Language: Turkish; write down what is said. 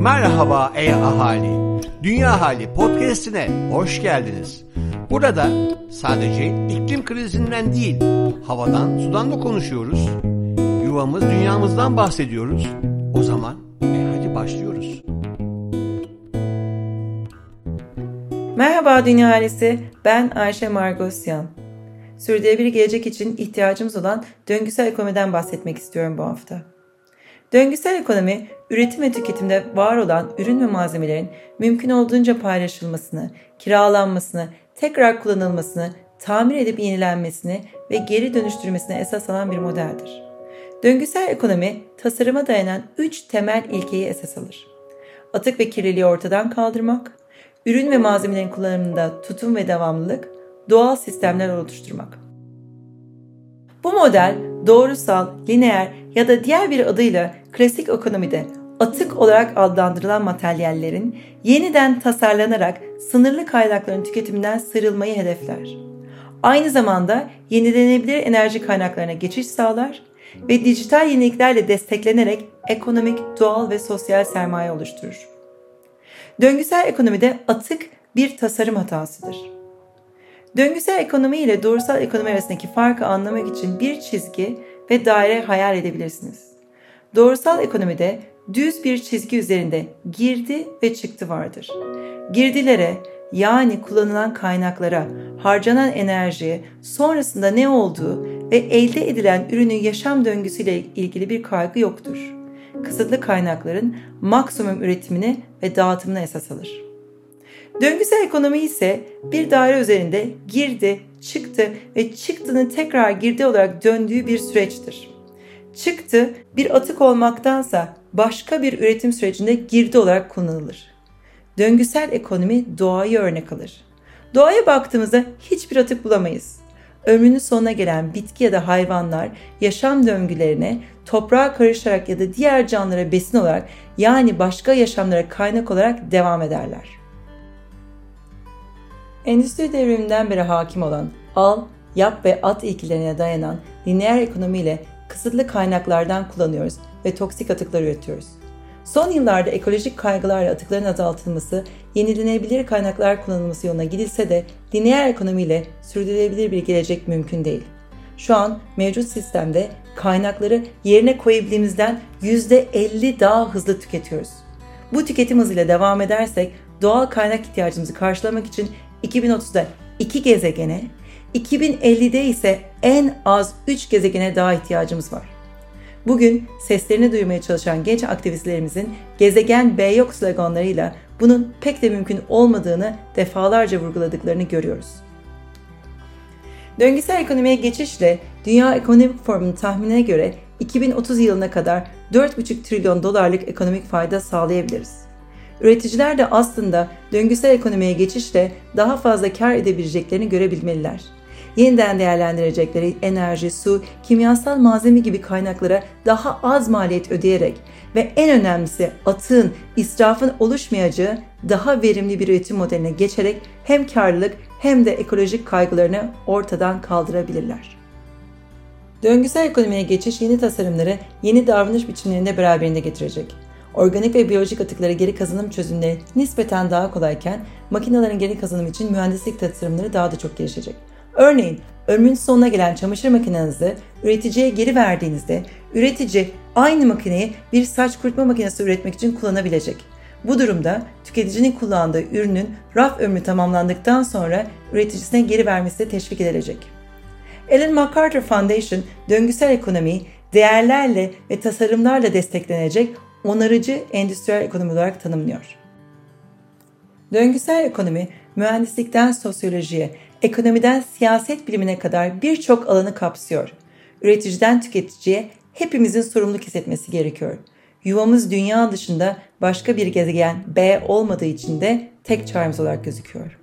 Merhaba ey ahali. Dünya Hali podcast'ine hoş geldiniz. Burada sadece iklim krizinden değil, havadan, sudan da konuşuyoruz. Yuvamız, dünyamızdan bahsediyoruz. O zaman e hadi başlıyoruz. Merhaba Dünya Ailesi, ben Ayşe Margosyan. Sürdürülebilir gelecek için ihtiyacımız olan döngüsel ekonomiden bahsetmek istiyorum bu hafta. Döngüsel ekonomi, üretim ve tüketimde var olan ürün ve malzemelerin mümkün olduğunca paylaşılmasını, kiralanmasını, tekrar kullanılmasını, tamir edip yenilenmesini ve geri dönüştürmesine esas alan bir modeldir. Döngüsel ekonomi, tasarıma dayanan üç temel ilkeyi esas alır. Atık ve kirliliği ortadan kaldırmak, ürün ve malzemelerin kullanımında tutum ve devamlılık, doğal sistemler oluşturmak. Bu model doğrusal, lineer ya da diğer bir adıyla klasik ekonomide atık olarak adlandırılan materyallerin yeniden tasarlanarak sınırlı kaynakların tüketiminden sıyrılmayı hedefler. Aynı zamanda yenilenebilir enerji kaynaklarına geçiş sağlar ve dijital yeniliklerle desteklenerek ekonomik, doğal ve sosyal sermaye oluşturur. Döngüsel ekonomide atık bir tasarım hatasıdır. Döngüsel ekonomi ile doğrusal ekonomi arasındaki farkı anlamak için bir çizgi ve daire hayal edebilirsiniz. Doğrusal ekonomide düz bir çizgi üzerinde girdi ve çıktı vardır. Girdilere yani kullanılan kaynaklara, harcanan enerjiye, sonrasında ne olduğu ve elde edilen ürünün yaşam döngüsüyle ilgili bir kaygı yoktur. Kısıtlı kaynakların maksimum üretimini ve dağıtımını esas alır. Döngüsel ekonomi ise bir daire üzerinde girdi, çıktı ve çıktının tekrar girdi olarak döndüğü bir süreçtir. Çıktı bir atık olmaktansa başka bir üretim sürecinde girdi olarak kullanılır. Döngüsel ekonomi doğayı örnek alır. Doğaya baktığımızda hiçbir atık bulamayız. Ömrünün sonuna gelen bitki ya da hayvanlar yaşam döngülerine toprağa karışarak ya da diğer canlılara besin olarak yani başka yaşamlara kaynak olarak devam ederler. Endüstri devriminden beri hakim olan al, yap ve at ilkelerine dayanan lineer ekonomiyle kısıtlı kaynaklardan kullanıyoruz ve toksik atıklar üretiyoruz. Son yıllarda ekolojik kaygılarla atıkların azaltılması, yenilenebilir kaynaklar kullanılması yoluna gidilse de lineer ekonomiyle sürdürülebilir bir gelecek mümkün değil. Şu an mevcut sistemde kaynakları yerine koyabildiğimizden %50 daha hızlı tüketiyoruz. Bu tüketim hızıyla devam edersek doğal kaynak ihtiyacımızı karşılamak için 2030'da 2 gezegene, 2050'de ise en az 3 gezegene daha ihtiyacımız var. Bugün seslerini duymaya çalışan genç aktivistlerimizin gezegen B yok sloganlarıyla bunun pek de mümkün olmadığını defalarca vurguladıklarını görüyoruz. Döngüsel ekonomiye geçişle Dünya Ekonomik Forumu'nun tahminine göre 2030 yılına kadar 4,5 trilyon dolarlık ekonomik fayda sağlayabiliriz. Üreticiler de aslında döngüsel ekonomiye geçişle daha fazla kar edebileceklerini görebilmeliler. Yeniden değerlendirecekleri enerji, su, kimyasal malzeme gibi kaynaklara daha az maliyet ödeyerek ve en önemlisi atığın, israfın oluşmayacağı daha verimli bir üretim modeline geçerek hem karlılık hem de ekolojik kaygılarını ortadan kaldırabilirler. Döngüsel ekonomiye geçiş yeni tasarımları, yeni davranış biçimlerinde beraberinde getirecek. Organik ve biyolojik atıklara geri kazanım çözümleri nispeten daha kolayken makinelerin geri kazanım için mühendislik tasarımları daha da çok gelişecek. Örneğin ömrün sonuna gelen çamaşır makinenizi üreticiye geri verdiğinizde üretici aynı makineyi bir saç kurutma makinesi üretmek için kullanabilecek. Bu durumda tüketicinin kullandığı ürünün raf ömrü tamamlandıktan sonra üreticisine geri vermesi teşvik edilecek. Ellen MacArthur Foundation döngüsel ekonomiyi değerlerle ve tasarımlarla desteklenecek onarıcı endüstriyel ekonomi olarak tanımlıyor. Döngüsel ekonomi, mühendislikten sosyolojiye, ekonomiden siyaset bilimine kadar birçok alanı kapsıyor. Üreticiden tüketiciye hepimizin sorumluluk hissetmesi gerekiyor. Yuvamız dünya dışında başka bir gezegen B olmadığı için de tek çaremiz olarak gözüküyor.